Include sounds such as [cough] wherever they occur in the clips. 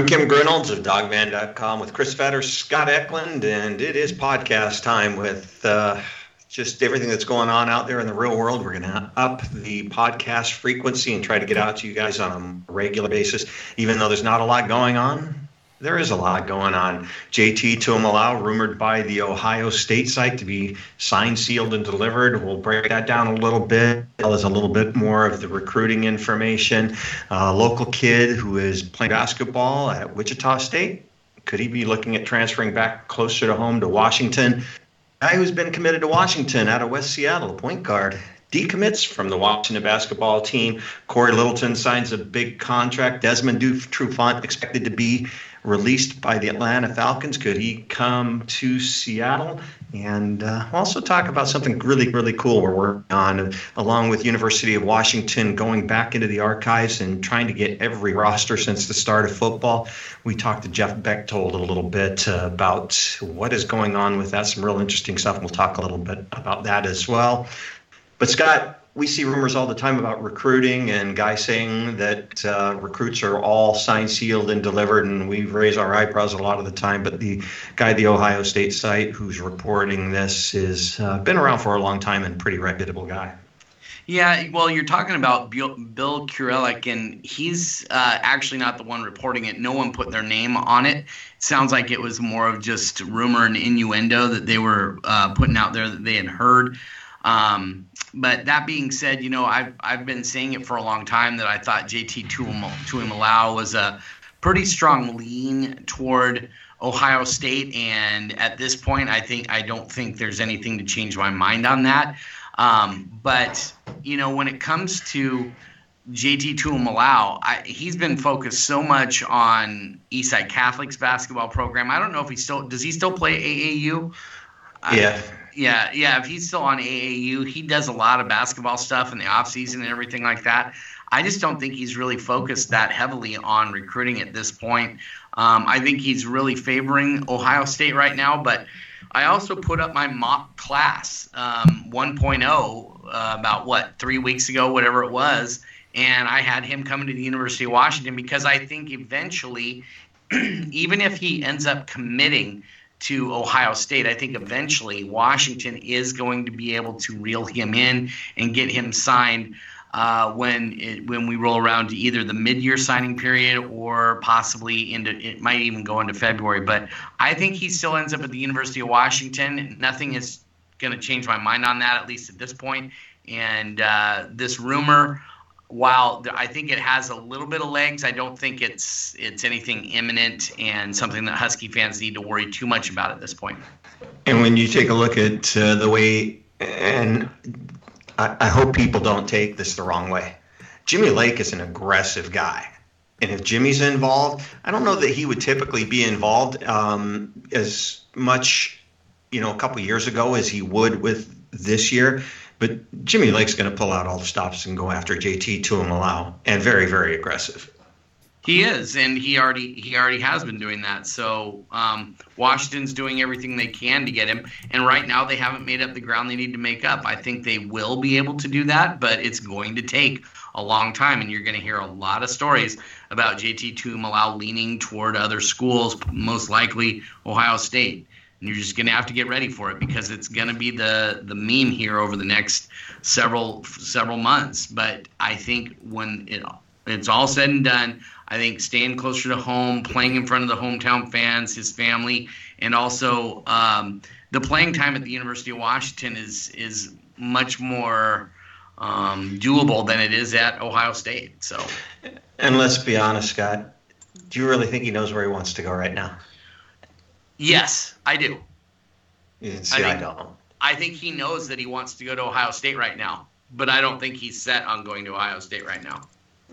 I'm Kim Grinolds of dawgman.com with Chris Fetter, Scott Eklund, and it is podcast time with uh, just everything that's going on out there in the real world. We're going to up the podcast frequency and try to get out to you guys on a regular basis, even though there's not a lot going on. There is a lot going on. JT Tuimoloau, rumored by the Ohio State site to be signed, sealed, and delivered. We'll break that down a little bit. As a little bit more of the recruiting information. A local kid who is playing basketball at Wichita State. Could he be looking at transferring back closer to home to Washington? Guy who's been committed to Washington out of West Seattle, point guard decommits from the Washington basketball team. Cory Littleton signs a big contract. Desmond Trufant expected to be released by the Atlanta Falcons. Could he come to Seattle? And uh, also talk about something really, really cool we're working on, along with University of Washington, going back into the archives and trying to get every roster since the start of football. We talked to Jeff Bechtold a little bit uh, about what is going on with that. Some real interesting stuff. We'll talk a little bit about that as well. But Scott, we see rumors all the time about recruiting and guys saying that uh, recruits are all signed, sealed, and delivered, and we raise our eyebrows a lot of the time. But the guy, the Ohio State site, who's reporting this, has uh, been around for a long time and pretty reputable guy. Yeah, well, you're talking about Bill, Bill and he's uh, actually not the one reporting it. No one put their name on it. it. Sounds like it was more of just rumor and innuendo that they were uh, putting out there that they had heard. Um, but that being said, you know, I've, I've been saying it for a long time that I thought JT Tuimoloau was a pretty strong lean toward Ohio State, and at this point, I think I don't think there's anything to change my mind on that. Um, but you know, when it comes to JT Tuimoloau, I, he's been focused so much on Eastside Catholic's basketball program. I don't know if he still does. He still play AAU? Yeah. Yeah, yeah. If he's still on AAU, he does a lot of basketball stuff in the off season and everything like that. I just don't think he's really focused that heavily on recruiting at this point. Um, I think he's really favoring Ohio State right now, but I also put up my mock class um, 1.0 uh, about what three weeks ago, whatever it was, and I had him coming to the University of Washington because I think eventually, [clears throat] even if he ends up committing to Ohio State. I think eventually Washington is going to be able to reel him in and get him signed uh, when it, when we roll around to either the mid-year signing period or possibly into it might even go into February. But I think he still ends up at the University of Washington. Nothing is going to change my mind on that, at least at this point. And uh, this rumor while I think it has a little bit of legs, I don't think it's it's anything imminent and something that Husky fans need to worry too much about at this point. And when you take a look at uh, the way, and I, I hope people don't take this the wrong way, Jimmy Lake is an aggressive guy. And if Jimmy's involved, I don't know that he would typically be involved um, as much, you know, a couple years ago as he would with this year. But Jimmy Lake's going to pull out all the stops and go after JT Tuimoloau, and very, very aggressive. He is, and he already he already has been doing that. So um, Washington's doing everything they can to get him, and right now they haven't made up the ground they need to make up. I think they will be able to do that, but it's going to take a long time, and you're going to hear a lot of stories about JT Tuimoloau leaning toward other schools, most likely Ohio State and you're just going to have to get ready for it because it's going to be the the meme here over the next several several months. But I think when it it's all said and done, I think staying closer to home, playing in front of the hometown fans, his family, and also um, the playing time at the University of Washington is is much more um, doable than it is at Ohio State. So, and let's be honest, Scott. Do you really think he knows where he wants to go right now? Yes, I do. See, I, think, I don't. I think he knows that he wants to go to Ohio State right now, but I don't think he's set on going to Ohio State right now.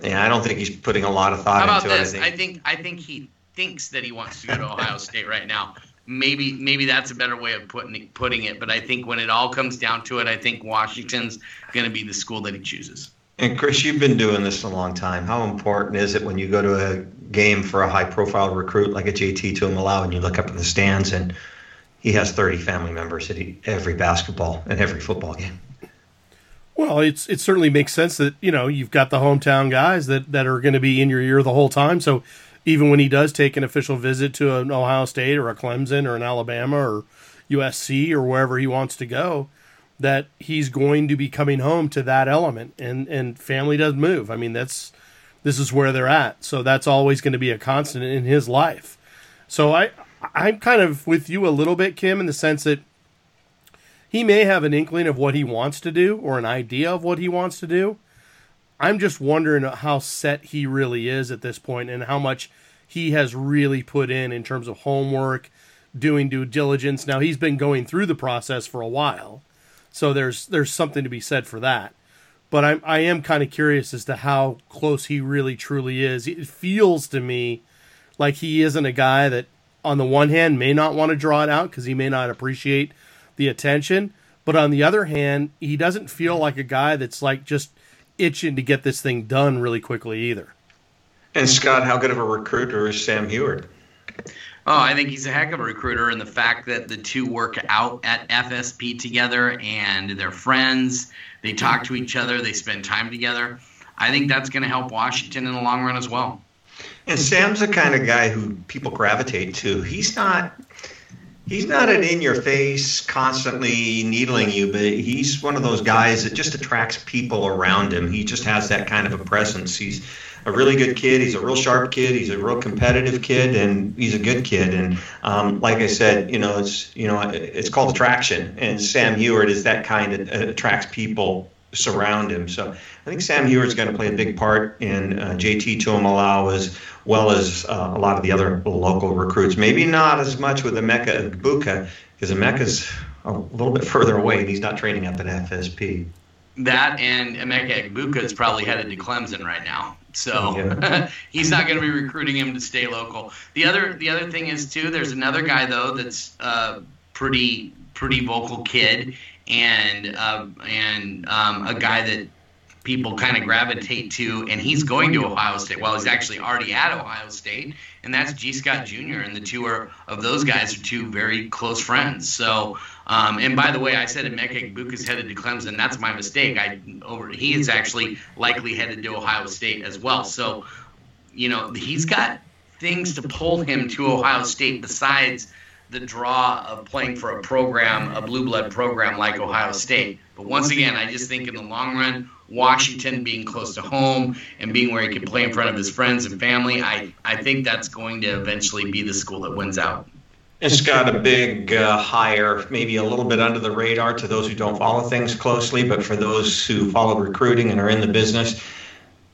Yeah, I don't think he's putting a lot of thought How about into this? it. I think. I think I think he thinks that he wants to go to Ohio [laughs] State right now. Maybe maybe that's a better way of putting it, putting it. But I think when it all comes down to it, I think Washington's going to be the school that he chooses. And Chris, you've been doing this a long time. How important is it when you go to a game for a high-profile recruit like a JT to Tuimoloau and you look up in the stands and he has 30 family members at every basketball and every football game? Well, it's it certainly makes sense that you know you've got the hometown guys that that are going to be in your ear the whole time. So even when he does take an official visit to an Ohio State or a Clemson or an Alabama or USC or wherever he wants to go, that he's going to be coming home to that element and and family does move. I mean that's this is where they're at. So that's always going to be a constant in his life. So I I'm kind of with you a little bit Kim in the sense that he may have an inkling of what he wants to do or an idea of what he wants to do. I'm just wondering how set he really is at this point and how much he has really put in in terms of homework, doing due diligence. Now he's been going through the process for a while, so there's there's something to be said for that. But I'm I am kind of curious as to how close he really truly is. It feels to me like he isn't a guy that, on the one hand, may not want to draw it out because he may not appreciate the attention, but on the other hand, he doesn't feel like a guy that's like just itching to get this thing done really quickly either. And Scott, how good of a recruiter is Sam Huard? Oh, I think he's a heck of a recruiter, and the fact that the two work out at FSP together and they're friends, they talk to each other, they spend time together. I think that's going to help Washington in the long run as well. And Sam's the kind of guy who people gravitate to. He's not he's not an in your face, constantly needling you, but he's one of those guys that just attracts people around him. He just has that kind of a presence. He's a really good kid. He's a real sharp kid. He's a real competitive kid, and he's a good kid. And um, like I said, you know, it's you know, it's called attraction, and Sam Huard is that kind that attracts people surround him. So I think Sam Huard's going to play a big part in uh, JT Tuimoloau as well as uh, a lot of the other local recruits. Maybe not as much with Emeka Egbuka because Emeka's a little bit further away and he's not training up at FSP. That and Emeka Egbuka is probably headed to Clemson right now. So yeah. [laughs] he's not going to be recruiting him to stay local. The other the other thing is too. There's another guy though that's uh, pretty pretty vocal kid and uh, and um, a guy that people kind of gravitate to, and he's going to Ohio State. Well, he's actually already at Ohio State, and that's Gee Scott Jr. And the two are of those guys are two very close friends. So, um, and by the way, I said Emeka Egbuka is headed to Clemson. That's my mistake. I over he is actually likely headed to Ohio State as well. So, you know, he's got things to pull him to Ohio State besides the draw of playing for a program, a blue blood program like Ohio State. But once again, I just think in the long run, Washington being close to home and being where he can play in front of his friends and family, I, I think that's going to eventually be the school that wins out. It's got a big uh, hire, maybe a little bit under the radar to those who don't follow things closely, but for those who follow recruiting and are in the business,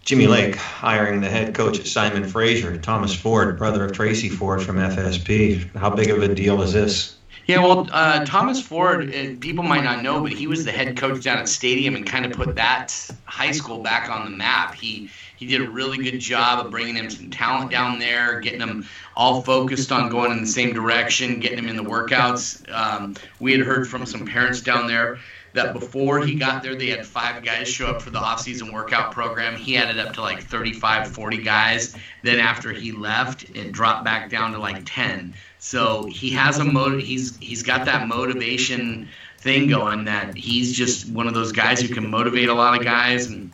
Jimmy Lake hiring the head coach at Simon Fraser, Thomas Ford, brother of Tracy Ford from FSP. How big of a deal is this? Yeah, well, uh, Thomas Ford, uh, people might not know, but he was the head coach down at Stadium and kind of put that high school back on the map. He he did a really good job of bringing him some talent down there, getting them all focused on going in the same direction, getting them in the workouts. Um, we had heard from some parents down there that before he got there, they had five guys show up for the off-season workout program. He added up to like 35, 40 guys. Then after he left, it dropped back down to like 10. So he has a motive. He's he's got that motivation thing going. That he's just one of those guys who can motivate a lot of guys and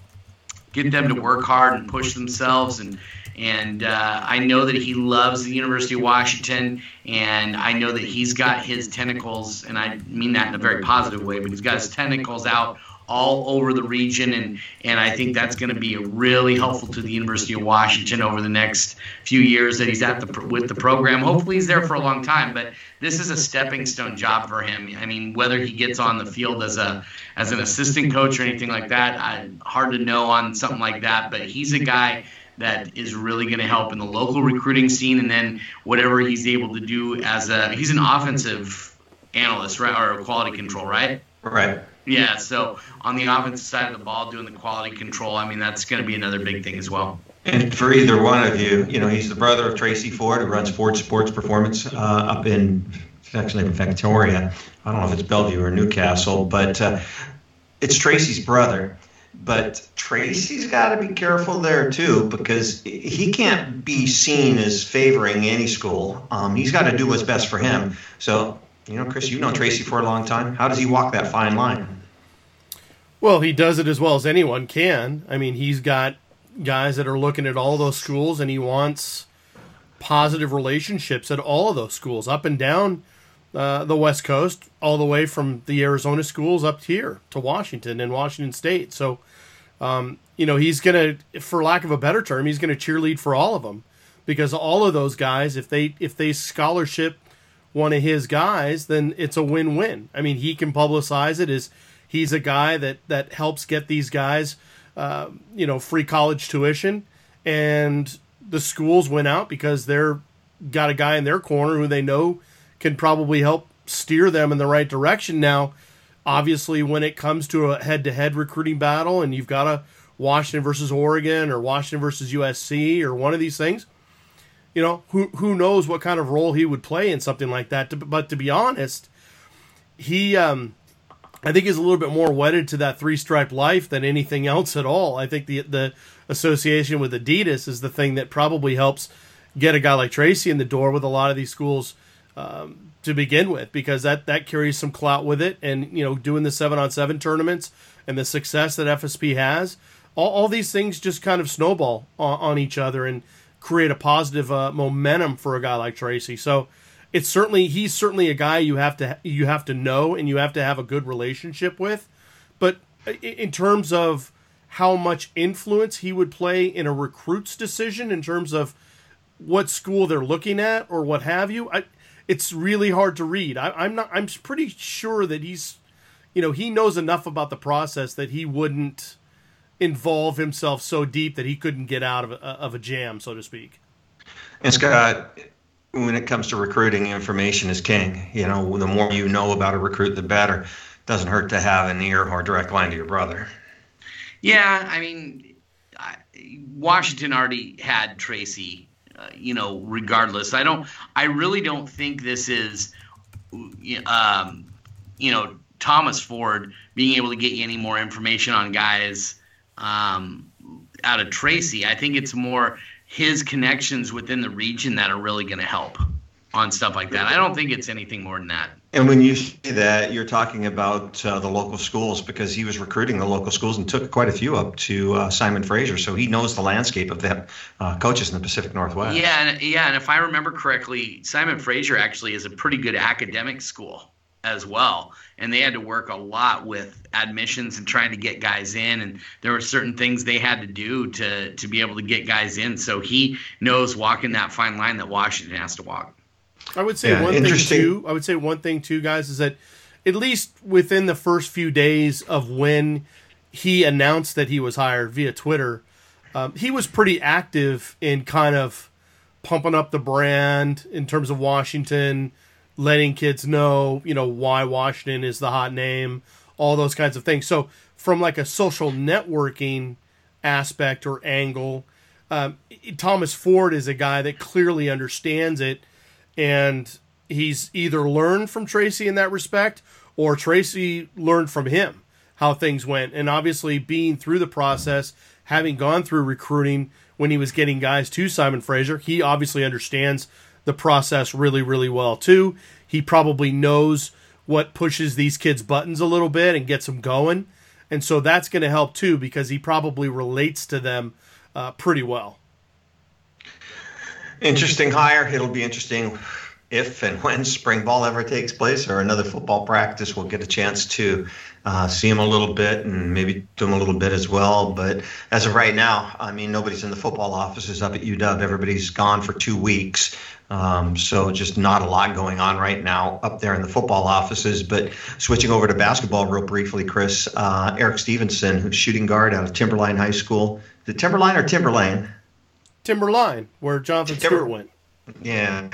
get them to work hard and push themselves. And and uh, I know that he loves the University of Washington, and I know that he's got his tentacles, and I mean that in a very positive way, but he's got his tentacles out all over the region, and and I think that's going to be really helpful to the University of Washington over the next few years that he's at the with the program. Hopefully, he's there for a long time, but this is a stepping stone job for him. I mean, whether he gets on the field as a as an assistant coach or anything like that, I, hard to know on something like that. But he's a guy that is really going to help in the local recruiting scene, and then whatever he's able to do as a he's an offensive analyst, right, or quality control, right? Right. Yeah. So on the offensive side of the ball, doing the quality control, I mean, that's going to be another big thing as well. And for either one of you, you know, he's the brother of Tracy Ford, who runs Ford Sports Performance uh, up in actually in Factoria. I don't know if it's Bellevue or Newcastle, but uh, it's Tracy's brother. But Tracy's got to be careful there too because he can't be seen as favoring any school. Um, he's got to do what's best for him. So, you know, Chris, you've known Tracy for a long time. How does he walk that fine line? Well, he does it as well as anyone can. I mean, he's got guys that are looking at all those schools, and he wants positive relationships at all of those schools, up and down uh, the West Coast, all the way from the Arizona schools up here to Washington and Washington State. So, um, you know, he's going to, for lack of a better term, he's going to cheerlead for all of them because all of those guys, if they if they scholarship one of his guys, then it's a win-win. I mean, he can publicize it as he's a guy that that helps get these guys, uh, you know, free college tuition, and the schools went out because they're got a guy in their corner who they know can probably help steer them in the right direction. Now, obviously, when it comes to a head-to-head recruiting battle, and you've got a Washington versus Oregon or Washington versus USC or one of these things, you know, who who knows what kind of role he would play in something like that. But to be honest, he, um, I think, is a little bit more wedded to that three stripe life than anything else at all. I think the the association with Adidas is the thing that probably helps get a guy like Tracy in the door with a lot of these schools um, to begin with, because that that carries some clout with it, and you know, doing the seven on seven tournaments and the success that FSP has, all, all these things just kind of snowball on, on each other and create a positive uh, momentum for a guy like Tracy. So it's certainly he's certainly a guy you have to you have to know and you have to have a good relationship with. But in terms of how much influence he would play in a recruit's decision in terms of what school they're looking at or what have you, I, it's really hard to read. I, am not. I'm pretty sure that he's, you know, he knows enough about the process that he wouldn't involve himself so deep that he couldn't get out of a, of a jam, so to speak. And Scott, when it comes to recruiting, information is king. You know, the more you know about a recruit, the better. Doesn't hurt to have an ear or direct line to your brother. Yeah, I mean, Washington already had Tracy. Uh, you know, regardless, I don't. I really don't think this is, um, you know, Thomas Ford being able to get you any more information on guys um, out of Tracy. I think it's more his connections within the region that are really going to help on stuff like that. I don't think it's anything more than that. And when you say that, you're talking about uh, the local schools because he was recruiting the local schools and took quite a few up to uh, Simon Fraser, so he knows the landscape of them uh, coaches in the Pacific Northwest. Yeah, and, yeah, and if I remember correctly, Simon Fraser actually is a pretty good academic school as well. And they had to work a lot with admissions and trying to get guys in. And there were certain things they had to do to to be able to get guys in. So he knows walking that fine line that Washington has to walk. I would say yeah, one thing too I would say one thing too guys is that at least within the first few days of when he announced that he was hired via Twitter um, he was pretty active in kind of pumping up the brand in terms of Washington letting kids know, you know, why Washington is the hot name, all those kinds of things. So from like a social networking aspect or angle, um, Thomas Ford is a guy that clearly understands it, and he's either learned from Tracy in that respect, or Tracy learned from him how things went. And obviously, being through the process, having gone through recruiting when he was getting guys to Simon Fraser, he obviously understands the process really, really well too. He probably knows what pushes these kids' buttons a little bit and gets them going. And so that's going to help too because he probably relates to them uh, pretty well. Interesting hire. It'll be interesting if and when spring ball ever takes place or another football practice. We'll get a chance to uh, see him a little bit and maybe do him a little bit as well. But as of right now, I mean, nobody's in the football offices up at UW. Everybody's gone for two weeks. Um, so just not a lot going on right now up there in the football offices. But switching over to basketball real briefly, Chris, uh, Erik Stevenson, who's shooting guard out of Timberline High School. The Timberline or Timberlane? Timberline, where Jonathan Timber- Stewart went. Yeah,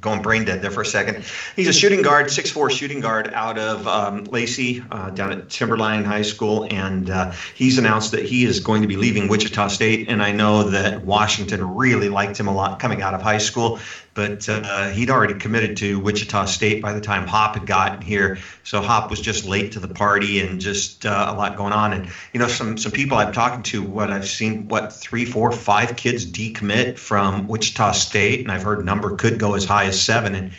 going brain dead there for a second. He's a shooting guard, six four shooting guard out of um, Lacey uh, down at Timberline High School, and uh, he's announced that he is going to be leaving Wichita State. And I know that Washington really liked him a lot coming out of high school but uh, he'd already committed to Wichita State by the time Hop had gotten here. So Hop was just late to the party and just uh, a lot going on. And you know, some some people I've talked to, what I've seen, what three, four, five kids decommit from Wichita State, and I've heard number could go as high as seven. And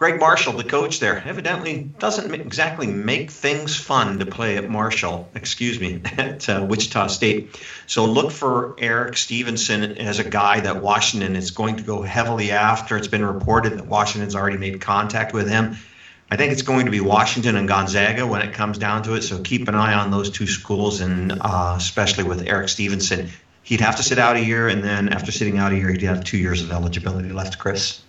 Gregg Marshall, the coach there, evidently doesn't exactly make things fun to play at Marshall, excuse me, [laughs] at uh, Wichita State. So look for Erik Stevenson as a guy that Washington is going to go heavily after. It's been reported that Washington's already made contact with him. I think it's going to be Washington and Gonzaga when it comes down to it. So keep an eye on those two schools, and uh, especially with Erik Stevenson. He'd have to sit out a year, and then after sitting out a year, he'd have two years of eligibility left, Chris.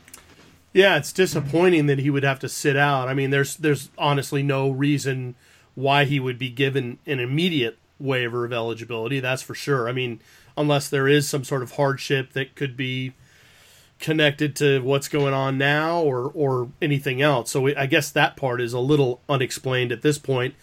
Yeah, it's disappointing that he would have to sit out. I mean, there's there's honestly no reason why he would be given an immediate waiver of eligibility. That's for sure. I mean, unless there is some sort of hardship that could be connected to what's going on now or or anything else. So I guess that part is a little unexplained at this point.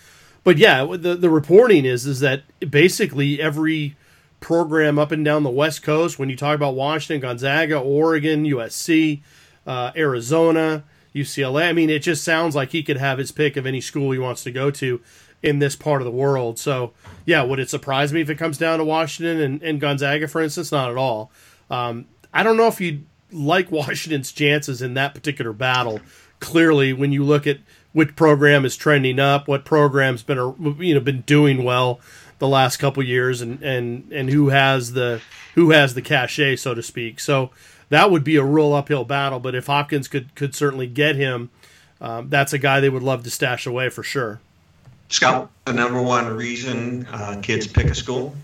But yeah, the the reporting is is that basically every program up and down the West Coast, when you talk about Washington, Gonzaga, Oregon, USC, uh, Arizona, UCLA. I mean, it just sounds like he could have his pick of any school he wants to go to in this part of the world. So, yeah, would it surprise me if it comes down to Washington and, and Gonzaga, for instance? Not at all. Um, I don't know if you like [laughs] Washington's chances in that particular battle. Clearly, when you look at which program is trending up, what program's been you know been doing well the last couple years, and and and who has the who has the cachet, so to speak. So that would be a real uphill battle. But if Hopkins could could certainly get him, um, that's a guy they would love to stash away for sure. Scott, the number one reason uh, kids pick a school?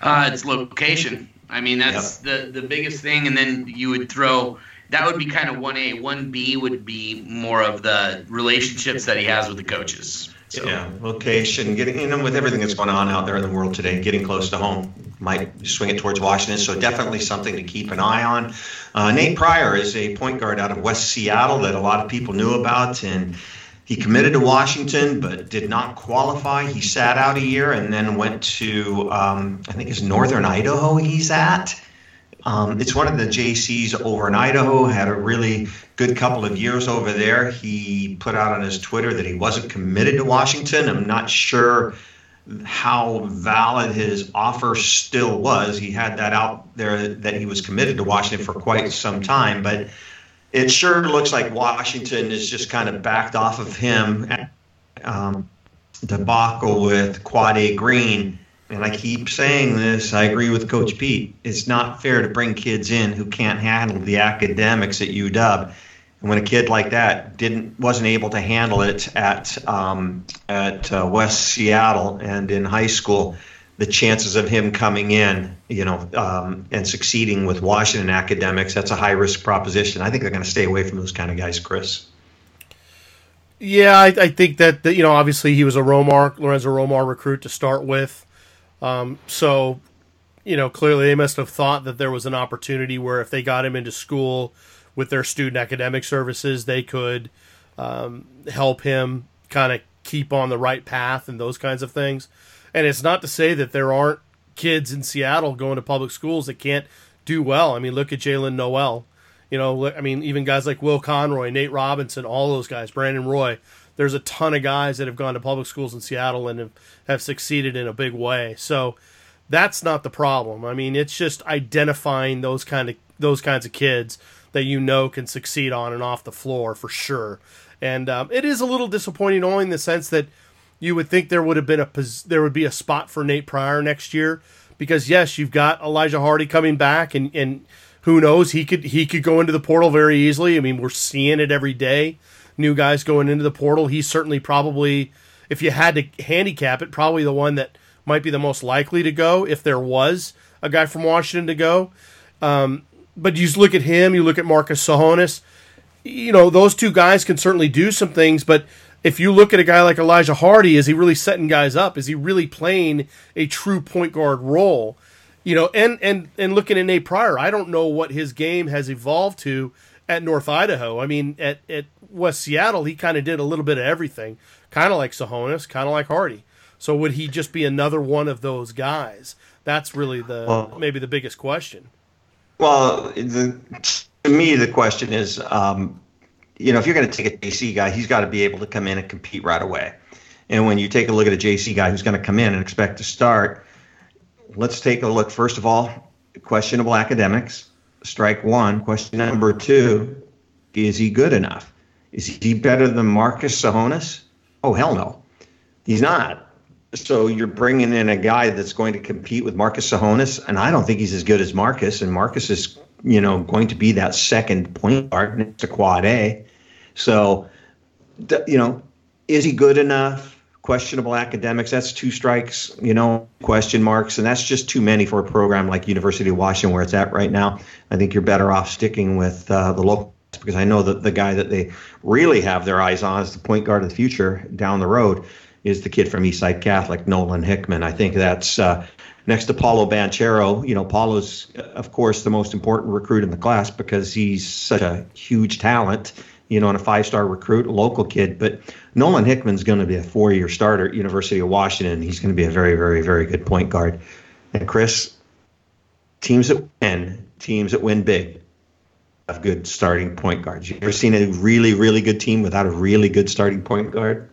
Uh, it's location. I mean, that's yep. the the biggest thing, and then you would throw. That would be kind of one A. One B would be more of the relationships that he has with the coaches. So. Yeah, location, getting you know with everything that's going on out there in the world today, getting close to home might swing it towards Washington. So definitely something to keep an eye on. Uh, Nate Pryor is a point guard out of West Seattle that a lot of people knew about, and he committed to Washington but did not qualify. He sat out a year and then went to um, I think it's Northern Idaho. He's at. Um, it's one of the JCs over in Idaho. Had a really good couple of years over there. He put out on his Twitter that he wasn't committed to Washington. I'm not sure how valid his offer still was. He had that out there that he was committed to Washington for quite some time, but it sure looks like Washington is just kind of backed off of him. Um, debacle with Quade Green and I keep saying this, I agree with Coach Pete. It's not fair to bring kids in who can't handle the academics at UW. And when a kid like that didn't wasn't able to handle it at um, at uh, West Seattle and in high school, the chances of him coming in, you know, um, and succeeding with Washington academics, that's a high risk proposition. I think they're going to stay away from those kind of guys, Chris. Yeah, I, I think that, that, you know obviously he was a Romar Lorenzo Romar recruit to start with. Um, so, you know, clearly they must have thought that there was an opportunity where if they got him into school with their student academic services, they could um, help him kind of keep on the right path and those kinds of things. And it's not to say that there aren't kids in Seattle going to public schools that can't do well. I mean, look at Jaylen Nowell. You know, I mean, even guys like Will Conroy, Nate Robinson, all those guys, Brandon Roy there's a ton of guys that have gone to public schools in Seattle and have, have succeeded in a big way. So that's not the problem. I mean, it's just identifying those kind of those kinds of kids that you know can succeed on and off the floor for sure. And um, it is a little disappointing, only in the sense that you would think there would have been a there would be a spot for Nate Pryor next year because yes, you've got Elijah Hardy coming back, and and who knows he could he could go into the portal very easily. I mean, we're seeing it every day new guys going into the portal. He's certainly probably, if you had to handicap it, probably the one that might be the most likely to go if there was a guy from Washington to go. Um, but you look at him, you look at Marcus Tsohonis, you know, those two guys can certainly do some things, but if you look at a guy like Elijah Hardy, is he really setting guys up? Is he really playing a true point guard role? You know, and and and looking at Nate Pryor, I don't know what his game has evolved to at North Idaho. I mean, at, at West Seattle, he kind of did a little bit of everything, kind of like Tsohonis, kind of like Hardy. So would he just be another one of those guys? That's really the well, maybe the biggest question. Well, the, to me, the question is, um, you know, if you're going to take a JC guy, he's got to be able to come in and compete right away. And when you take a look at a JC guy who's going to come in and expect to start, let's take a look. First of all, questionable academics strike one. Question number two is he good enough? Is he better than Marcus Tsohonis? Oh, hell no. He's not. So you're bringing in a guy that's going to compete with Marcus Tsohonis, and I don't think he's as good as Marcus. And Marcus is, you know, going to be that second point guard to Quade. So, you know, is he good enough? Questionable academics. That's two strikes, you know, question marks, and that's just too many for a program like University of Washington where it's at right now. I think you're better off sticking with uh, the local because I know that the guy that they really have their eyes on as the point guard of the future down the road is the kid from Eastside Catholic, Nolan Hickman. I think that's uh, next to Paolo Banchero. You know, Paolo's, of course, the most important recruit in the class because he's such a huge talent, you know, and a five star recruit, a local kid. But Nolan Hickman's going to be a four year starter at University of Washington. He's going to be a very, very, very good point guard. And Chris, teams that win, teams that win big, have good starting point guards. You ever seen a really, really good team without a really good starting point guard?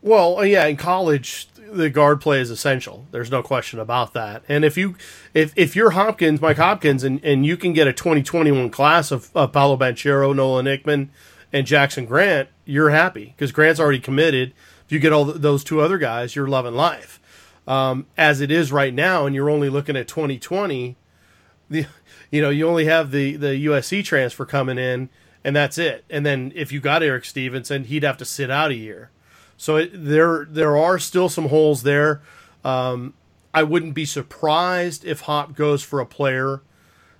Well, yeah, in college, the guard play is essential. There's no question about that. And if you, if if you're Hopkins, Mike Hopkins, and, and you can get a 2021 class of, of Paolo Banchero, Nolan Hickman, and Jackson Grant, you're happy because Grant's already committed. If you get all those two other guys, you're loving life. Um, as it is right now, and you're only looking at 2020, the you know you only have the the USC transfer coming in, and that's it. And then if you got Erik Stevenson, he'd have to sit out a year. So it, there there are still some holes there. Um, I wouldn't be surprised if Hop goes for a player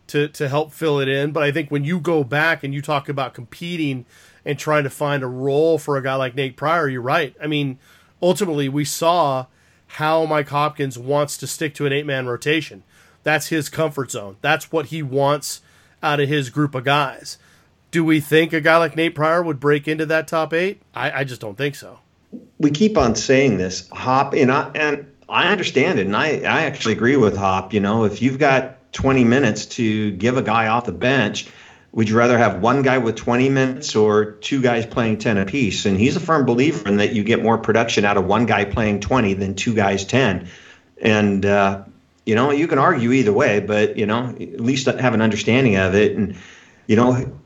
to to help fill it in. But I think when you go back and you talk about competing and trying to find a role for a guy like Nate Pryor, you're right. I mean, ultimately we saw how Mike Hopkins wants to stick to an eight man rotation. That's his comfort zone. That's what he wants out of his group of guys. Do we think a guy like Nate Pryor would break into that top eight? I, I just don't think so we keep on saying this, Hop, and I, and I understand it, and I, I actually agree with Hop. You know, if you've got 20 minutes to give a guy off the bench, would you rather have one guy with 20 minutes or two guys playing 10 apiece? And he's a firm believer in that you get more production out of one guy playing 20 than two guys 10. And, uh, you know, you can argue either way, but, you know, at least have an understanding of it. And, you know,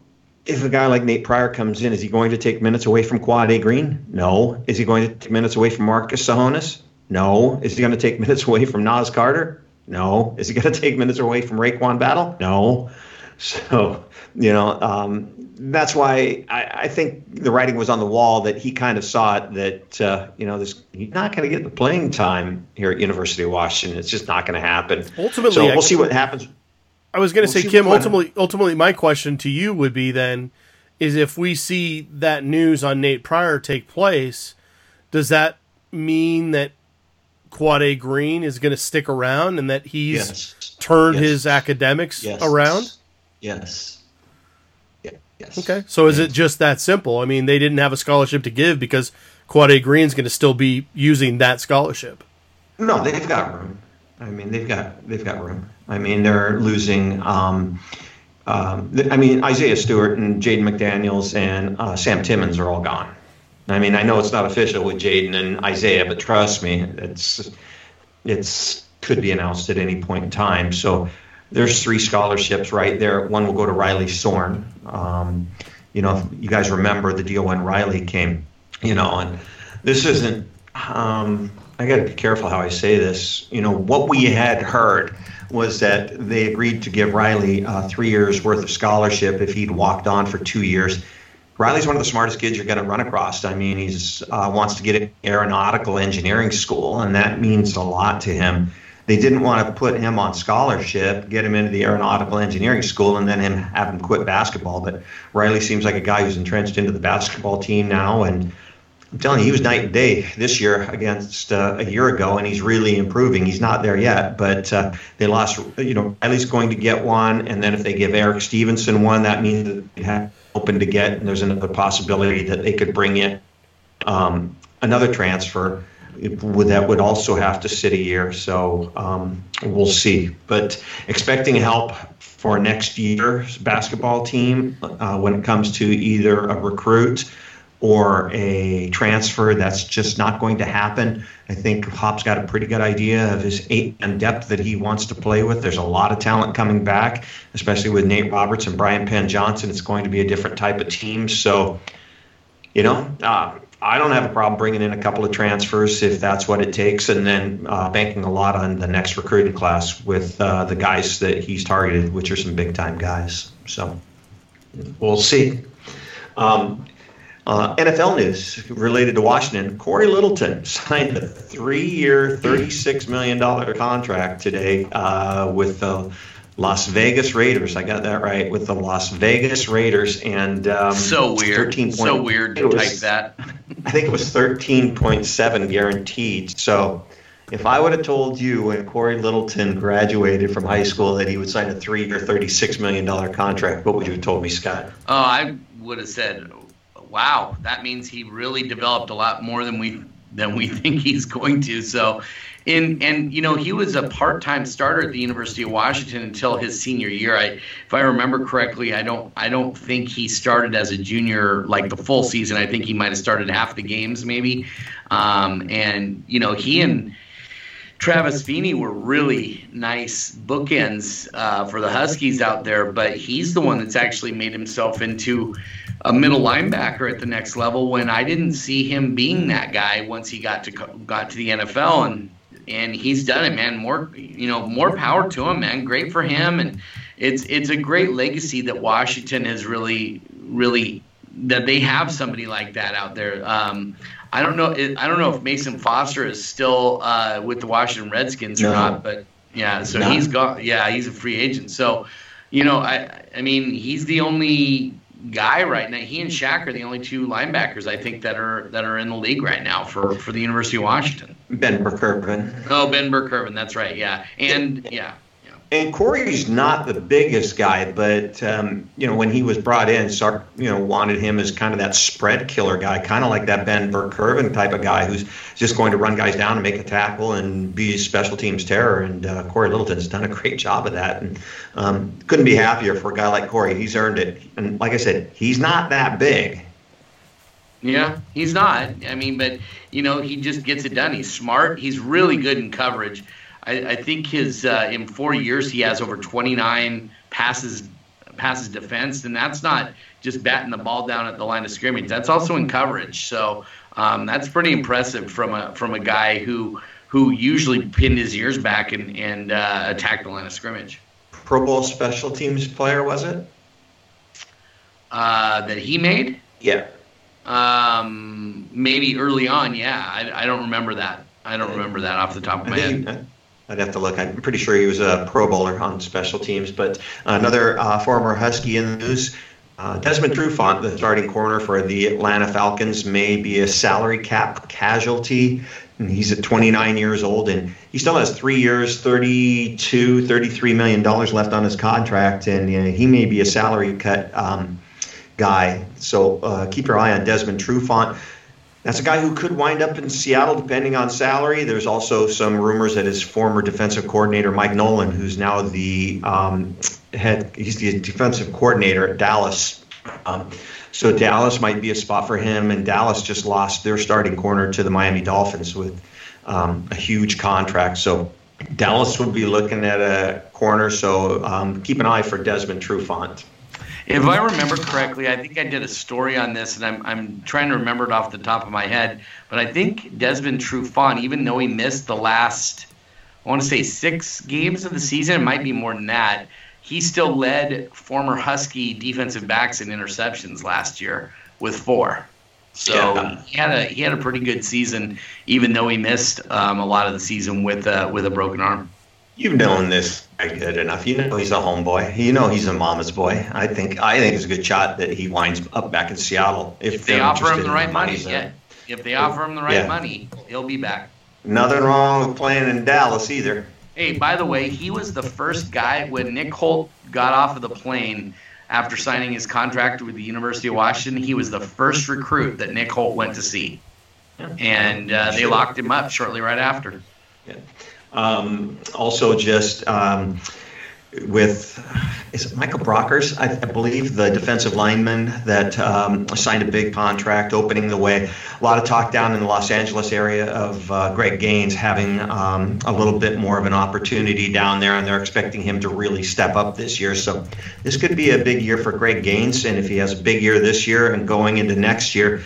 if a guy like Nate Pryor comes in, is he going to take minutes away from Quade Green? No. Is he going to take minutes away from Marcus Tsohonis? No. Is he going to take [laughs] minutes away from Nas Carter? No. Is he going to take minutes away from RaeQuan Battle? No. So, you know, um, that's why I, I, think the writing was on the wall that he kind of saw it that, uh, you know, this, he's not going to get the playing time here at University of Washington. It's just not going to happen. Ultimately, so we'll see what happens I was going to say, Kim. Ultimately, ultimately, my question to you would be then: is if we see that news on Nate Pryor take place, does that mean that Quade Green is going to stick around and that he's yes. turned yes. his academics yes. around? Yes. Yes. Okay. So is it just that simple? I mean, they didn't have a scholarship to give because Quade Green is going to still be using that scholarship. No, they've got room. I mean, they've got they've got room. I mean, they're losing. Um, um, I mean, Isaiah Stewart and Jaden McDaniels and uh, Sam Timmins are all gone. I mean, I know it's not official with Jaden and Isaiah, but trust me, it's it's could be announced at any point in time. So there's three scholarships right there. One will go to Riley Sorn. Um, you know, you guys remember the deal when Riley came. You know, and this isn't. Um, I got to be careful how I say this. You know, what we had heard was that they agreed to give Riley uh, three years worth of scholarship if he'd walked on for two years. Riley's one of the smartest kids you're going to run across. I mean, he's uh, wants to get an aeronautical engineering school, and that means a lot to him. They didn't want to put him on scholarship, get him into the aeronautical engineering school, and then him have him quit basketball. But Riley seems like a guy who's entrenched into the basketball team now, and I'm telling you, he was night and day this year against uh, a year ago, and he's really improving. He's not there yet, but uh, they lost. You know, at least going to get one, and then if they give Erik Stevenson one, that means that they have open to get. And there's another possibility that they could bring in um, another transfer. That would also have to sit a year, so um, we'll see. But expecting help for next year's basketball team uh, when it comes to either a recruit or a transfer. That's just not going to happen. I think Hop's got a pretty good idea of his eight and depth that he wants to play with. There's a lot of talent coming back, especially with Nate Roberts and Bryan Penn Johnson. It's going to be a different type of team. So, you know, uh, I don't have a problem bringing in a couple of transfers if that's what it takes, and then uh, banking a lot on the next recruiting class with uh, the guys that he's targeted, which are some big time guys. So we'll see. Um, uh, NFL news related to Washington. Cory Littleton [laughs] signed a three-year, $36 million contract today uh, with the Las Vegas Raiders. I got that right with the Las Vegas Raiders, and um, so weird. 13 so weird to type that. I think it was 13.7 guaranteed. So if I would have told you when Cory Littleton graduated from high school that he would sign a three-year, $36 million contract, what would you have told me, Scott? Oh, I would have said wow, that means he really developed a lot more than we than we [laughs] think he's going to. So, in and you know he was a part-time starter at the University of Washington until his senior year. I, if I remember correctly, I don't I don't think he started as a junior like the full season. I think he might have started half the games maybe. Um, and you know he and Travis Feeney were really nice bookends uh, for the Huskies out there, but he's the one that's actually made himself into a middle linebacker at the next level when I didn't see him being that guy once he got to got to the NFL and and he's done it man. More you know more power to him man. Great for him. And it's it's a great legacy that Washington has really really that they have somebody like that out there. Um, I don't know I don't know if Mason Foster is still uh, with the Washington Redskins or no. not but yeah so no. he's got yeah he's a free agent. So you know I I mean he's the only guy right now. He and Shaq are the only two linebackers I think that are that are in the league right now for for the University of Washington. Ben Burr-Kirven. Oh, Ben Burr-Kirven. That's right. Yeah, and yeah. And Cory's not the biggest guy, but um, you know when he was brought in, Sark you know wanted him as kind of that spread killer guy, kind of like that Ben Burr-Kirven type of guy who's just going to run guys down and make a tackle and be special teams terror. And uh, Cory Littleton's done a great job of that, and um, couldn't be happier for a guy like Cory. He's earned it, and like I said, he's not that big. Yeah, he's not. I mean, but you know, he just gets it done. He's smart. He's really good in coverage. I, I think his uh, in four years he has over 29 passes passes defense, and that's not just batting the ball down at the line of scrimmage. That's also in coverage. So um, that's pretty impressive from a from a guy who who usually pinned his ears back and and uh, attacked the line of scrimmage. Pro Bowl special teams player was it? Uh, that he made? Yeah. Um, maybe early on. Yeah, I, I don't remember that. I don't remember that off the top of my head. I'd have to look. I'm pretty sure he was a Pro Bowler on special teams. But another uh, former Husky in the news, uh, Desmond Trufant, the starting corner for the Atlanta Falcons, may be a salary cap casualty. And he's at 29 years old, and he still has three years, 32, 33 million dollars left on his contract, and you know, he may be a salary cut um, guy. So uh, keep your eye on Desmond Trufant. That's a guy who could wind up in Seattle depending on salary. There's also some rumors that his former defensive coordinator Mike Nolan, who's now the um, head, he's the defensive coordinator at Dallas. Um, so Dallas might be a spot for him, and Dallas just lost their starting corner to the Miami Dolphins with um, a huge contract. So Dallas would be looking at a corner. So um, keep an eye for Desmond Trufant. If I remember correctly, I think I did a story on this, and I'm, I'm trying to remember it off the top of my head. But I think Desmond Trufant, even though he missed the last, I want to say six games of the season, it might be more than that, he still led former Husky defensive backs in interceptions last year with four. So yeah. he had a he had a pretty good season, even though he missed um, a lot of the season with uh, with a broken arm. You've known this guy good enough. You know he's a homeboy. You know he's a mama's boy. I think I think it's a good shot that he winds up back in Seattle if, if they offer him the right money. Yeah, if they offer him the right yeah. money, he'll be back. Nothing wrong with playing in Dallas either. Hey, by the way, he was the first guy when Nick Holt got off of the plane after signing his contract with the University of Washington. He was the first recruit that Nick Holt went to see, and uh, they locked him up shortly right after. Yeah. Um, also, just um, with is it Michael Brockers, I, I, believe, the defensive lineman that um, signed a big contract, opening the way. A lot of talk down in the Los Angeles area of uh, Greg Gaines having um, a little bit more of an opportunity down there, and they're expecting him to really step up this year. So this could be a big year for Greg Gaines, and if he has a big year this year and going into next year,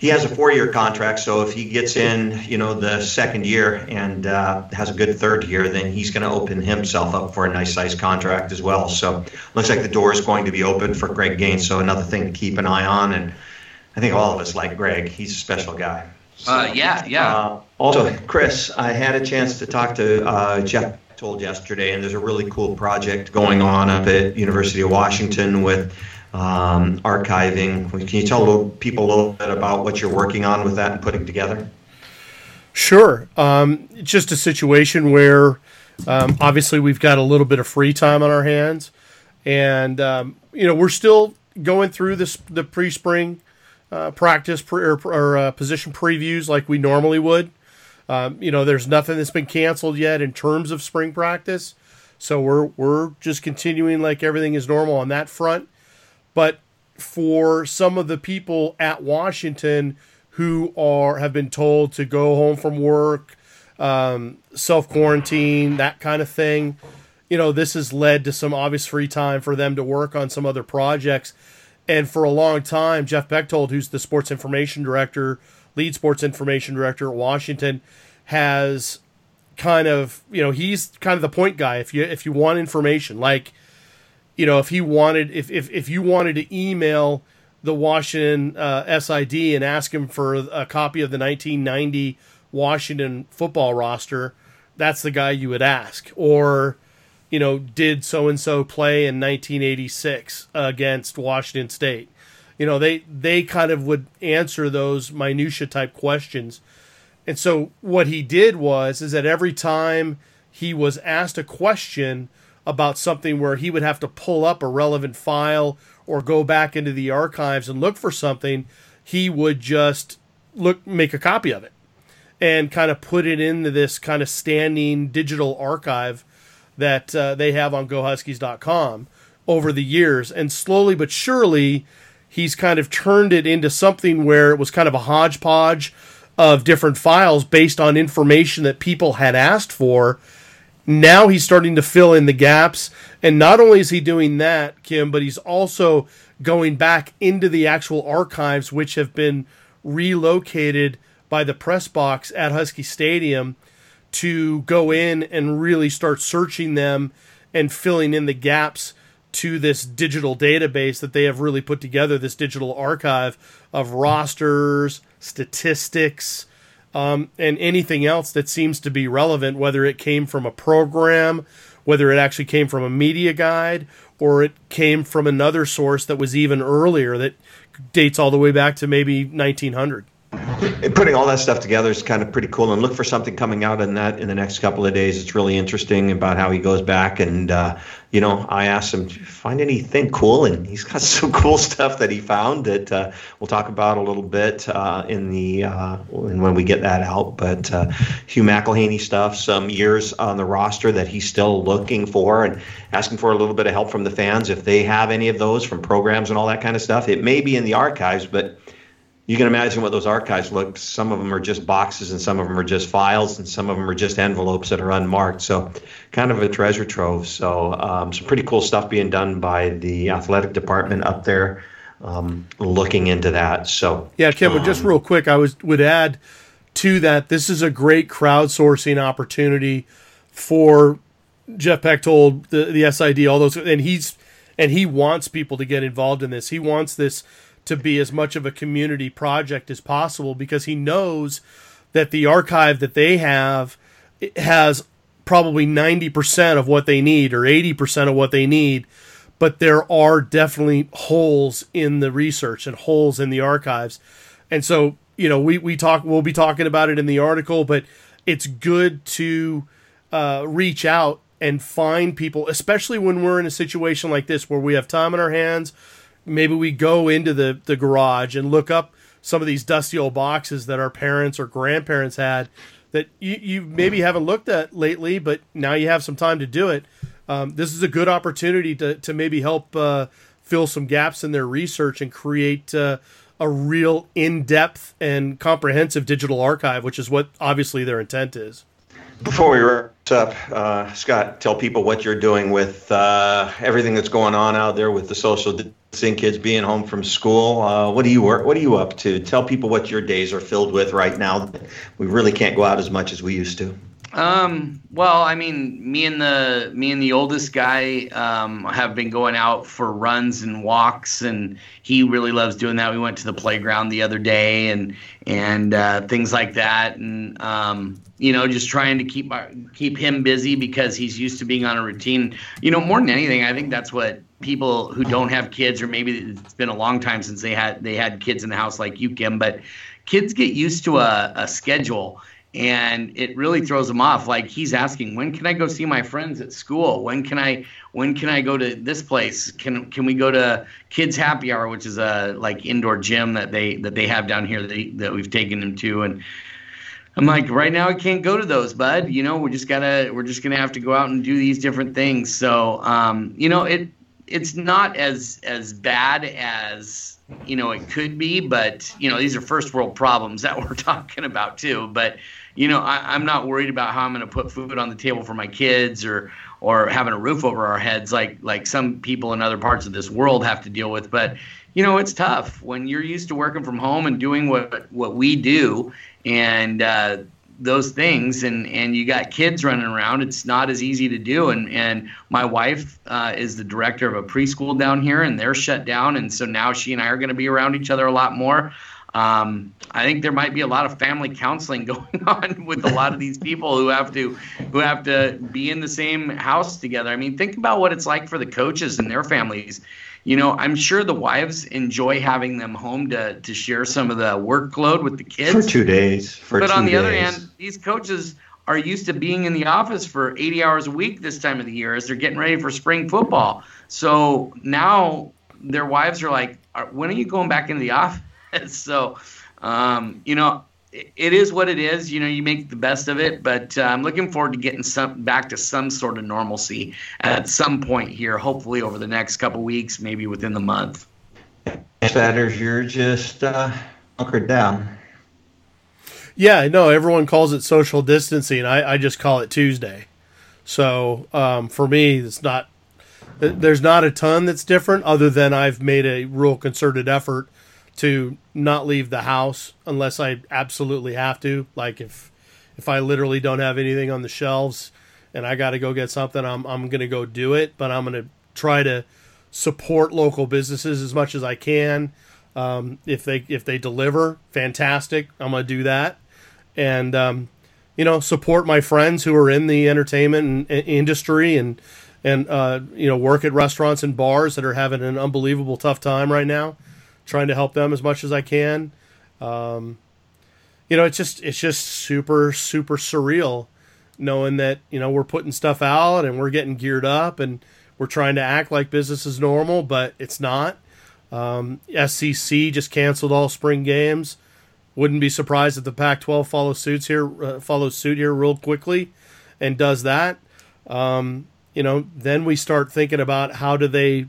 he has a four-year contract, so if he gets in, you know, the second year and uh, has a good third year, then he's going to open himself up for a nice-sized contract as well. So looks like the door is going to be open for Greg Gaines. So another thing to keep an eye on, and I think all of us like Greg. He's a special guy. So, uh, yeah, yeah. Uh, also, Chris, I had a chance to talk to uh, Jeff told yesterday, and there's a really cool project going on up at University of Washington with um, archiving. Can you tell people a little bit about what you're working on with that and putting together? Sure. Um, just a situation where um, obviously we've got a little bit of free time on our hands, and um, you know we're still going through this the pre-spring uh, practice pre- or, or uh, position previews like we normally would. Um, you know, there's nothing that's been canceled yet in terms of spring practice, so we're we're just continuing like everything is normal on that front. But for some of the people at Washington who are have been told to go home from work, um, self quarantine, that kind of thing, you know, this has led to some obvious free time for them to work on some other projects. And for a long time, Jeff Bechtold, who's the sports information director, lead sports information director at Washington, has kind of you know he's kind of the point guy if you if you want information like you know, if he wanted, if if, if you wanted to email the Washington uh, SID and ask him for a copy of the 1990 Washington football roster, that's the guy you would ask. Or, you know, did so and so play in 1986 against Washington State? You know, they they kind of would answer those minutia type questions. And so what he did was is that every time he was asked a question about something where he would have to pull up a relevant file or go back into the archives and look for something, he would just look make a copy of it and kind of put it into this kind of standing digital archive that uh, they have on gohuskies.com over the years. And slowly but surely he's kind of turned it into something where it was kind of a hodgepodge of different files based on information that people had asked for now he's starting to fill in the gaps. And not only is he doing that, Kim, but he's also going back into the actual archives, which have been relocated by the press box at Husky Stadium to go in and really start searching them and filling in the gaps to this digital database that they have really put together this digital archive of rosters, statistics, um, and anything else that seems to be relevant, whether it came from a program, whether it actually came from a media guide, or it came from another source that was even earlier that dates all the way back to maybe 1900 putting all that stuff together is kind of pretty cool and look for something coming out in that in the next couple of days. It's really interesting about how he goes back and uh, you know i asked him find anything cool? And he's got [laughs] some cool stuff that he found that uh, we'll talk about a little bit uh, in the uh, when we get that out. But uh, Hugh McElhenny stuff some years on the roster that he's still looking for and asking for a little bit of help from the fans if they have any of those from programs and all that kind of stuff. It may be in the archives but you can imagine what those archives look. Some of them are just boxes, and some of them are just files, and some of them are just envelopes that are unmarked. So, kind of a treasure trove. So, um, some pretty cool stuff being done by the athletic department up there, um, looking into that. So, yeah, Kim, um, just real quick, I was would add to that. This is a great crowdsourcing opportunity for Jeff Bechtold, the the SID, all those, and he's and he wants people to get involved in this. He wants this to be as much of a community project as possible because he knows that the archive that they have has probably 90% of what they need or 80% of what they need but there are definitely holes in the research and holes in the archives. And so you know we, we talk we'll be talking about it in the article but it's good to uh, reach out and find people especially when we're in a situation like this where we have time on our hands maybe we go into the, the garage and look up some of these dusty old boxes that our parents or grandparents had that you, you maybe haven't looked at lately, but now you have some time to do it. um, this is a good opportunity to to maybe help uh, fill some gaps in their research and create uh, a real in depth and comprehensive digital archive, which is what obviously their intent is. Before we up, uh, Scott, tell people what you're doing with uh, everything that's going on out there with the social distancing, kids being home from school. Uh, what do you work? What are you up to? Tell people what your days are filled with right now. We really can't go out as much as we used to. Um, well, I mean, me and the me and the oldest guy um, have been going out for runs and walks, and he really loves doing that. We went to the playground the other day, and and uh, things like that, and um, you know, just trying to keep our, keep him busy because he's used to being on a routine. You know, more than anything, I think that's what people who don't have kids, or maybe it's been a long time since they had they had kids in the house like you, Kim, but kids get used to a, a schedule and it really throws him off. like he's asking when can i go see my friends at school? When can i when can i go to this place? Can can we go to kids happy hour which is a like indoor gym that they that they have down here that, they, that we've taken him to? And i'm like right now i can't go to those bud. You know we're just gotta we're just gonna have to go out and do these different things. So um you know it it's not as as bad as you know it could be but you know these are first world problems that [laughs] we're talking about too. But you know, I, am not worried about how I'm going to put food on the table for my kids or or having a roof over our heads like like some people in other parts of this world have to deal with. But you know, it's tough when you're used to working from home and doing what what we do and uh, those things and and you got kids running around it's not as easy to do. And and my wife uh, is the director of a preschool down here and they're shut down. And so now she and i are going to be around each other a lot more um, I think there might be a lot of family counseling [laughs] going on with a lot of these people who have to who have to be in the same house together. I mean, think about what it's like for the coaches and their families. You know, I'm sure the wives enjoy having them home to to share some of the workload with the kids for two days. For but on the days. other hand, these coaches are used to being in the office for 80 hours a week this time of the year as they're getting ready for spring football. So now their wives are like, "When are you going back into the office?" [laughs] so, um, you know, it, it is what it is. You know, you make the best of it. But uh, I'm looking forward to getting some back to some sort of normalcy at some point here. Hopefully, over the next couple weeks, maybe within the month. Fetters, you're just uh, hunkered down. Yeah, no, everyone calls it social distancing. I, I just call it Tuesday. So um, for me, it's not. There's not a ton that's different, other than I've made a real concerted effort to not leave the house unless I absolutely have to. Like if if I literally don't have anything on the shelves and I got to go get something, I'm I'm going to go do it, but I'm going to try to support local businesses as much as I can. Um, if they if they deliver, fantastic. I'm going to do that, and um, you know support my friends who are in the entertainment industry and and uh, you know work at restaurants and bars that are having an unbelievable tough time right now trying to help them as much as I can. Um, you know, it's just it's just super super surreal knowing that you know we're putting stuff out and we're getting geared up and we're trying to act like business is normal, but it's not. Um, SEC just canceled all spring games. Wouldn't be surprised if the Pac-12 follows suits here, uh, follows suit here real quickly, and does that. Um, you know, then we start thinking about how do they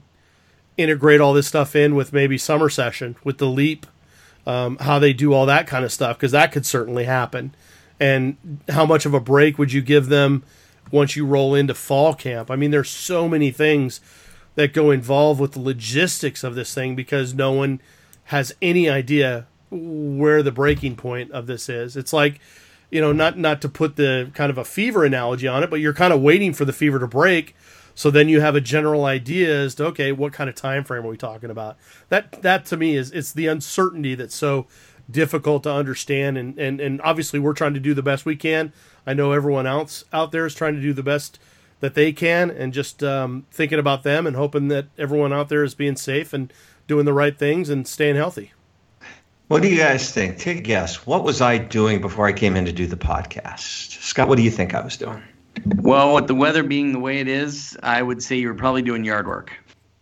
integrate all this stuff in with maybe summer session with the leap, um, how they do all that kind of stuff because that could certainly happen. And how much of a break would you give them once you roll into fall camp? I mean, there's so many things that go involved with the logistics of this thing because no one has any idea where the breaking point of this is. It's like, you know, not not to put the kind of a fever analogy on it, but you're kind of waiting for the fever to break so then you have a general idea as to okay, what kind of time frame are we talking about? That that to me is it's the uncertainty that's so difficult to understand and, and, and obviously we're trying to do the best we can. I know everyone else out there is trying to do the best that they can and just um, thinking about them and hoping that everyone out there is being safe and doing the right things and staying healthy. What do you guys think? Take a guess. What was I doing before I came in to do the podcast? Scott, what do you think I was doing? Well, with the weather being the way it is, I would say you were probably doing yard work.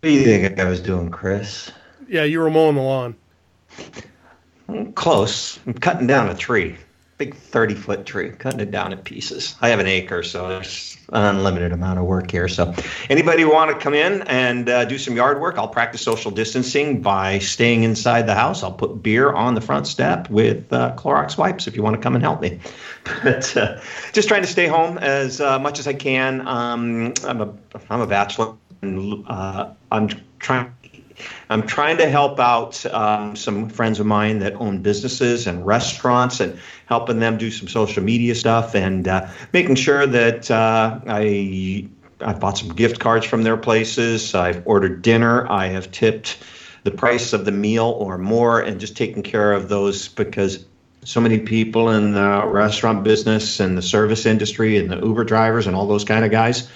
What do you think I was doing, Chris? Yeah, you were mowing the lawn. Close. I'm cutting down a tree. big 30 foot tree, cutting it down in pieces. I have an acre, so there's an unlimited amount of work here. So, anybody want to come in and uh, do some yard work, I'll practice social distancing by staying inside the house. I'll put beer on the front step with uh, Clorox wipes if you want to come and help me. [laughs] But uh, just trying to stay home as uh, much as I can. Um, I'm a I'm a bachelor, and uh, I'm trying I'm trying to help out um, some friends of mine that own businesses and restaurants and helping them do some social media stuff and uh, making sure that uh, I I've bought some gift cards from their places. I've ordered dinner. I have tipped the price of the meal or more and just taking care of those because so many people in the restaurant business and the service industry and the Uber drivers and all those kind of guys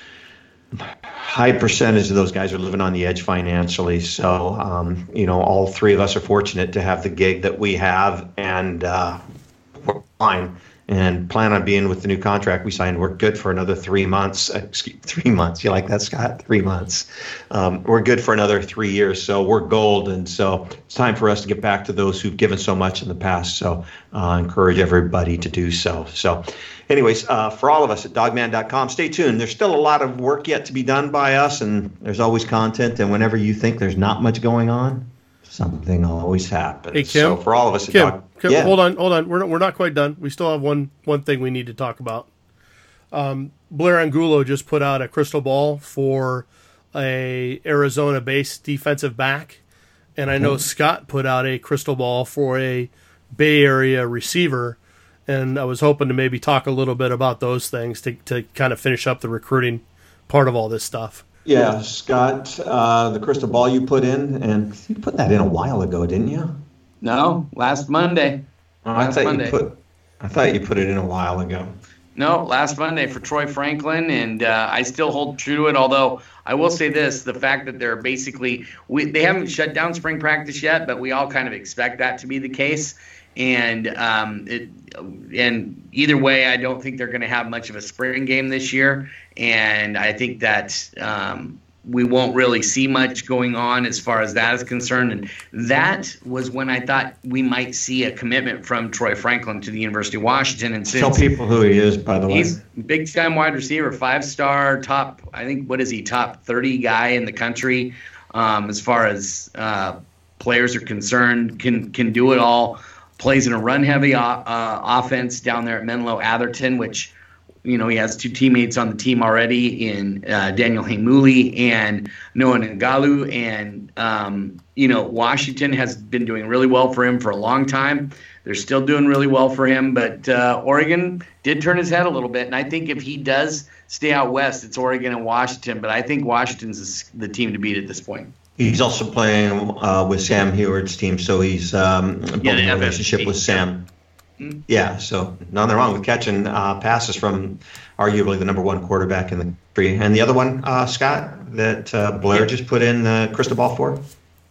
high percentage of those guys are living on the edge financially. So, um, you know, all three of us are fortunate to have the gig that we have, and uh, we're fine. And plan on being with the new contract we signed. We're good for another three months. Uh, excuse, three months. You like that, Scott? Three months. Um, we're good for another three years. So we're gold. And so it's time for us to get back to those who've given so much in the past. So uh, encourage everybody to do so. So anyways, uh, for all of us at dawgman.com, stay tuned. There's still a lot of work yet to be done by us, and there's always content. And whenever you think there's not much going on, something always happens. Hey, Kim, so for all of us at Kim, Dog, Kim, yeah. hold on, hold on. We're not, we're not quite done. We still have one one thing we need to talk about. Um, Blair Angulo just put out a crystal ball for a Arizona-based defensive back, and I know Scott put out a crystal ball for a Bay Area receiver. And I was hoping to maybe talk a little bit about those things to, to kind of finish up the recruiting part of all this stuff. Yeah, Scott, uh, the crystal ball you put in, and you put that in a while ago, didn't you? No, last Monday. Oh, I thought Monday. you put. I thought you put it in a while ago. No, last Monday for Troy Franklin, and uh, I still hold true to it. Although I will say this: the fact that they're basically we, they haven't shut down spring practice yet, but we all kind of expect that to be the case. And um, it, and either way, I don't think they're going to have much of a spring game this year, and I think that um, we won't really see much going on as far as that is concerned. And that was when I thought we might see a commitment from Troy Franklin to the University of Washington. And since Tell people who he is, by the way. He's big time wide receiver, five star, top. I think what is he? Top thirty guy in the country, um, as far as uh, players are concerned. Can can do it all. Plays in a run heavy uh, offense down there at Menlo Atherton, which you know he has two teammates on the team already in uh, Daniel Heimuli and Noah Ngalu, and um, you know Washington has been doing really well for him for a long time. They're still doing really well for him, but uh, Oregon did turn his head a little bit, and I think if he does stay out west, it's Oregon and Washington. But I think Washington's the team to beat at this point. He's also playing uh, with Sam Huard's team, so he's um, building the a relationship with Sam. Yeah, so nothing wrong with catching uh, passes from arguably the number one quarterback in the country. And the other one, uh, Scott, that uh, Blair just put in the crystal ball for?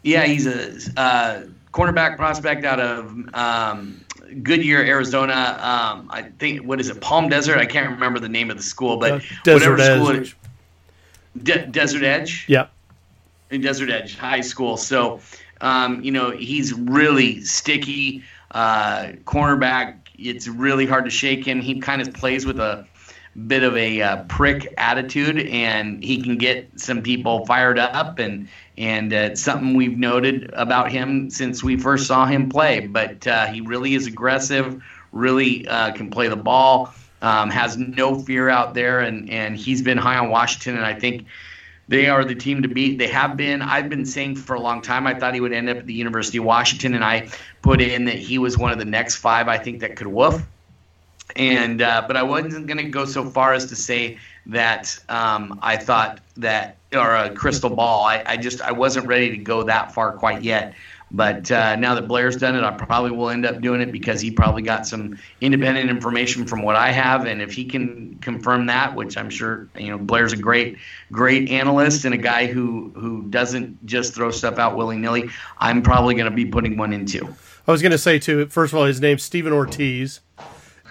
Yeah, he's a uh, cornerback prospect out of um, Goodyear, Arizona. Um, I think what is it, Palm Desert? I can't remember the name of the school, but Uh, Desert whatever school it Edge. is. De- Desert Edge. Yeah. in Desert Edge High School. So, um, you know, he's really sticky cornerback. It's really hard to shake him. He kind of plays with a bit of a uh, prick attitude, and he can get some people fired up. And and uh, something we've noted about him since we first saw him play. But uh, he really is aggressive. Really uh, can play the ball. Um, has no fear out there, and and he's been high on Washington, and I think they are the team to beat. They have been. I've been saying for a long time. I thought he would end up at the University of Washington, and I put in that he was one of the next five. I think that could woof. And uh, but I wasn't going to go so far as to say that um, I thought that or a crystal ball. I, I just I wasn't ready to go that far quite yet. But uh, now that Blair's done it, I probably will end up doing it because he probably got some independent information from what I have, and if he can confirm that, which I'm sure you know, Blair's a great, great analyst and a guy who who doesn't just throw stuff out willy nilly. I'm probably going to be putting one in too. I was going to say too. First of all, his name's Stephen Ortiz,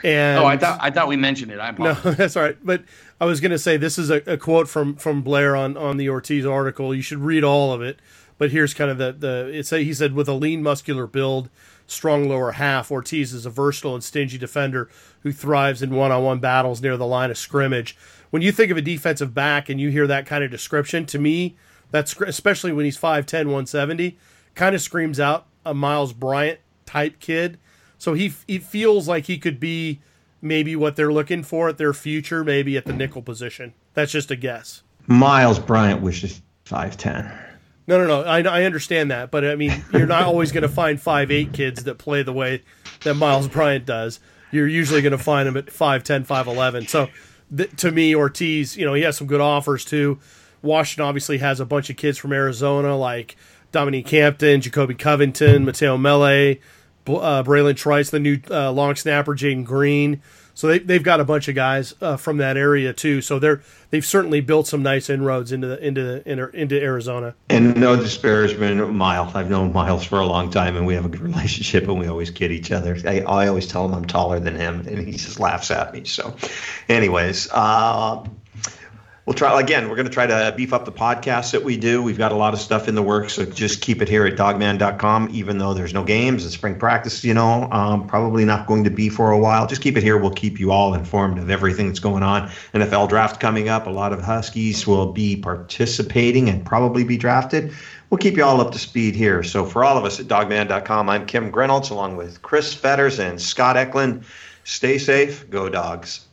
and Oh, I thought I thought we mentioned it. I no, [laughs] that's all right. But I was going to say this is a, a quote from from Blair on on the Ortiz article. You should read all of it. But here's kind of the the it's a, he said with a lean, muscular build, strong lower half. Ortiz is a versatile and stingy defender who thrives in one on one battles near the line of scrimmage. When you think of a defensive back and you hear that kind of description, to me, that's especially when he's 5'10, 170, kind of screams out a Miles Bryant type kid. So he, he feels like he could be maybe what they're looking for at their future, maybe at the nickel position. That's just a guess. Miles Bryant wishes 5'10. No, no, no. I, I understand that, but I mean, you're not always going to find five eight kids that play the way that Miles Bryant does. You're usually going to find them at 5'10", 5'11". So, th- to me, Ortiz, you know, he has some good offers too. Washington obviously has a bunch of kids from Arizona like Dominique Hampton, Jacobe Covington, Mateo Mele, uh, Bralen Trice, the new uh, long snapper, Jaden Green. So they they've got a bunch of guys uh, from that area too. So they're they've certainly built some nice inroads into the into the, into Arizona. And no disparagement, Miles. I've known Miles for a long time, and we have a good [laughs] relationship, and we always kid each other. I, I always tell him I'm taller than him, and he just laughs at me. So, anyways, uh, we'll try again. We're going to try to beef up the podcast that we do. We've got a lot of stuff in the works, so just keep it here at dawgman.com. Even though there's no games and spring practice, you know, um, probably not going to be for a while. Just keep it here. We'll keep you all informed of everything that's going on. NFL draft coming up. A lot of Huskies will be participating and probably be drafted. We'll keep you all up to speed here. So for all of us at dawgman.com, I'm Kim Grinolds along with Chris Fetters and Scott Eklund. Stay safe. Go dogs.